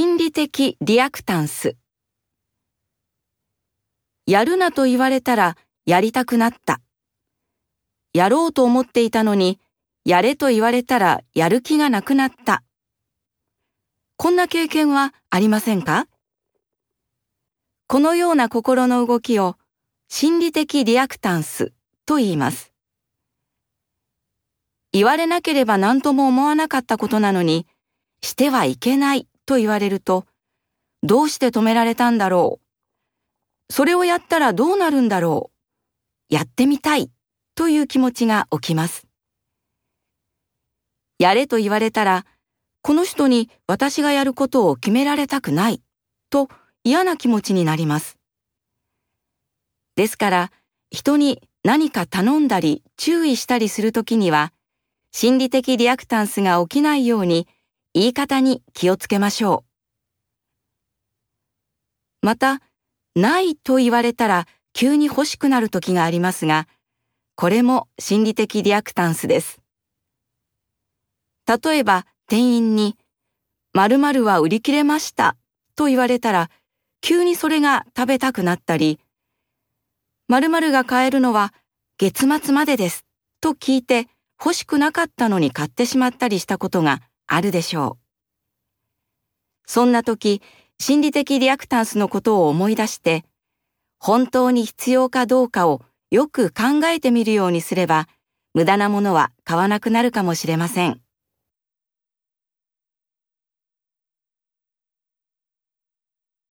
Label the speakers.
Speaker 1: 心理的リアクタンスやるなと言われたらやりたくなった。やろうと思っていたのに、やれと言われたらやる気がなくなった。こんな経験はありませんか？このような心の動きを心理的リアクタンスと言います。言われなければ何とも思わなかったことなのに、してはいけないと言われると、どうして止められたんだろう。それをやったらどうなるんだろう。やってみたいという気持ちが起きます。やれと言われたら、この人に私がやることを決められたくないと嫌な気持ちになります。ですから、人に何か頼んだり注意したりするときには、心理的リアクタンスが起きないように言い方に気をつけましょう。また、ないと言われたら急に欲しくなる時がありますが、これも心理的リアクタンスです。例えば、店員に、〇〇は売り切れましたと言われたら、急にそれが食べたくなったり、〇〇が買えるのは月末までですと聞いて欲しくなかったのに買ってしまったりしたことがあるでしょう。そんな時、心理的リアクタンスのことを思い出して、本当に必要かどうかをよく考えてみるようにすれば、無駄なものは買わなくなるかもしれません。